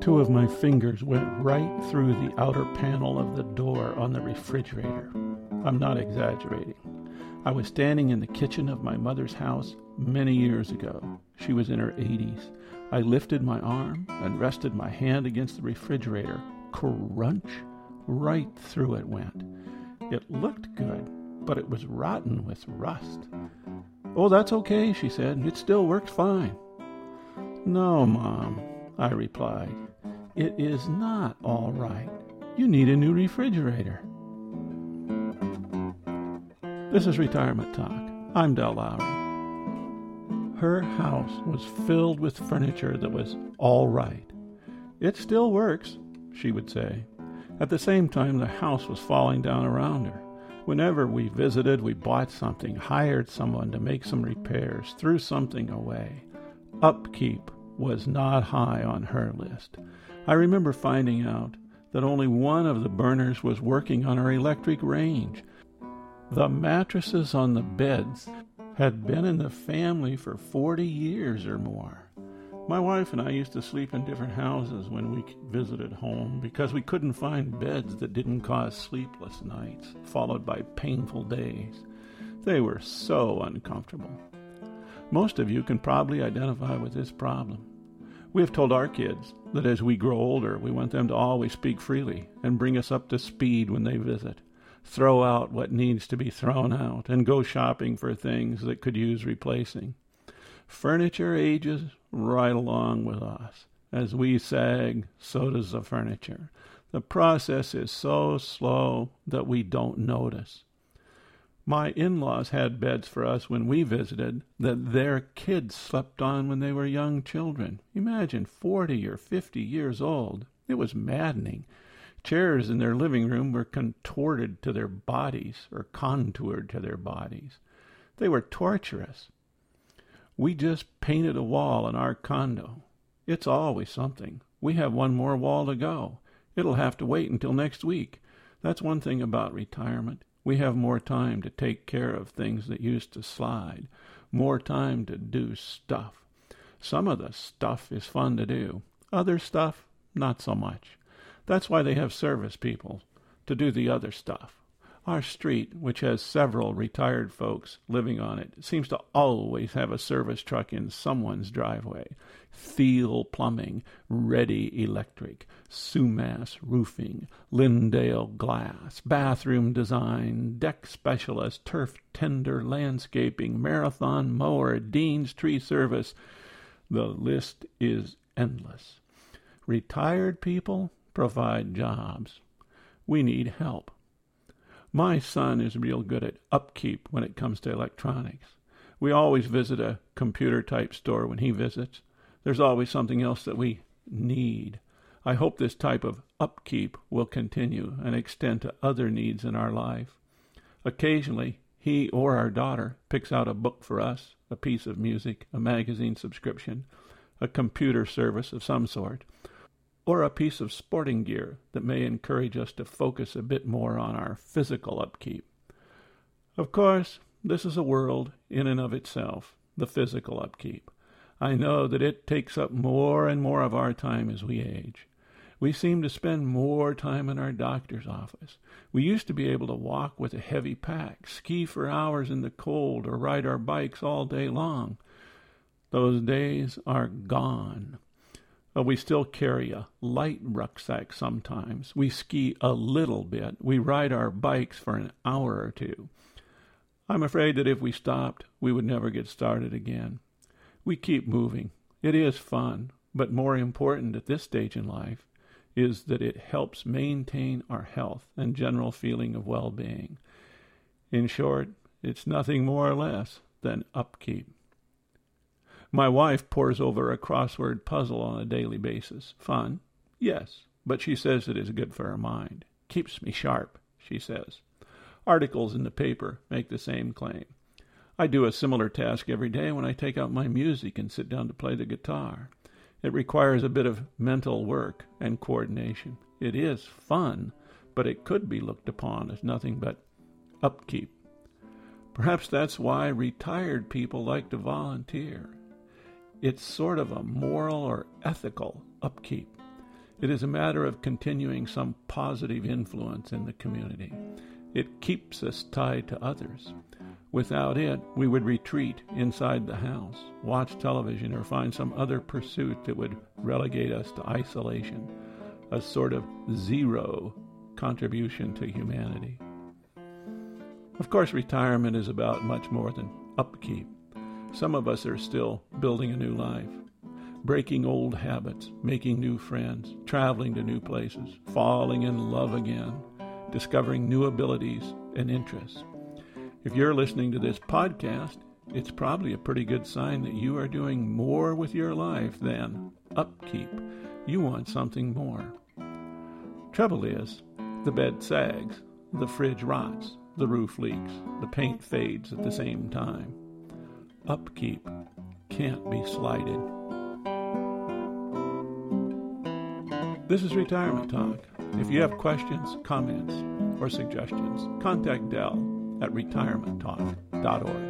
Two of my fingers went right through the outer panel of the door on the refrigerator. I'm not exaggerating. I was standing in the kitchen of my mother's house many years ago. She was in her 80s. I lifted my arm and rested my hand against the refrigerator. Crunch! Right through it went. It looked good, but it was rotten with rust. Oh, that's okay, she said. It still works fine. No, Mom, I replied. It is not all right. You need a new refrigerator. This is Retirement Talk. I'm Del Lowry. Her house was filled with furniture that was all right. It still works, she would say. At the same time, the house was falling down around her. Whenever we visited, we bought something, hired someone to make some repairs, threw something away. Upkeep was not high on her list. I remember finding out that only one of the burners was working on our electric range. The mattresses on the beds had been in the family for 40 years or more. My wife and I used to sleep in different houses when we visited home because we couldn't find beds that didn't cause sleepless nights, followed by painful days. They were so uncomfortable. Most of you can probably identify with this problem. We have told our kids that as we grow older, we want them to always speak freely and bring us up to speed when they visit, throw out what needs to be thrown out, and go shopping for things that could use replacing. Furniture ages right along with us. As we sag, so does the furniture. The process is so slow that we don't notice. My in laws had beds for us when we visited that their kids slept on when they were young children. Imagine forty or fifty years old. It was maddening. Chairs in their living room were contorted to their bodies or contoured to their bodies. They were torturous. We just painted a wall in our condo. It's always something. We have one more wall to go. It'll have to wait until next week. That's one thing about retirement. We have more time to take care of things that used to slide, more time to do stuff. Some of the stuff is fun to do, other stuff, not so much. That's why they have service people to do the other stuff. Our street, which has several retired folks living on it, seems to always have a service truck in someone's driveway. Thiel Plumbing, Ready Electric, Sumas Roofing, Lindale Glass, Bathroom Design, Deck Specialist, Turf Tender Landscaping, Marathon Mower, Dean's Tree Service. The list is endless. Retired people provide jobs. We need help. My son is real good at upkeep when it comes to electronics. We always visit a computer type store when he visits. There's always something else that we need. I hope this type of upkeep will continue and extend to other needs in our life. Occasionally, he or our daughter picks out a book for us, a piece of music, a magazine subscription, a computer service of some sort, or a piece of sporting gear that may encourage us to focus a bit more on our physical upkeep. Of course, this is a world in and of itself, the physical upkeep. I know that it takes up more and more of our time as we age. We seem to spend more time in our doctor's office. We used to be able to walk with a heavy pack, ski for hours in the cold, or ride our bikes all day long. Those days are gone. But we still carry a light rucksack sometimes. We ski a little bit. We ride our bikes for an hour or two. I'm afraid that if we stopped, we would never get started again. We keep moving. It is fun, but more important at this stage in life is that it helps maintain our health and general feeling of well being. In short, it's nothing more or less than upkeep. My wife pores over a crossword puzzle on a daily basis. Fun? Yes, but she says it is good for her mind. Keeps me sharp, she says. Articles in the paper make the same claim. I do a similar task every day when I take out my music and sit down to play the guitar. It requires a bit of mental work and coordination. It is fun, but it could be looked upon as nothing but upkeep. Perhaps that's why retired people like to volunteer. It's sort of a moral or ethical upkeep. It is a matter of continuing some positive influence in the community. It keeps us tied to others. Without it, we would retreat inside the house, watch television, or find some other pursuit that would relegate us to isolation, a sort of zero contribution to humanity. Of course, retirement is about much more than upkeep. Some of us are still building a new life, breaking old habits, making new friends, traveling to new places, falling in love again, discovering new abilities and interests. If you're listening to this podcast, it's probably a pretty good sign that you are doing more with your life than upkeep. You want something more. Trouble is, the bed sags, the fridge rots, the roof leaks, the paint fades at the same time. Upkeep can't be slighted. This is Retirement Talk. If you have questions, comments, or suggestions, contact Del at retirementtalk.org.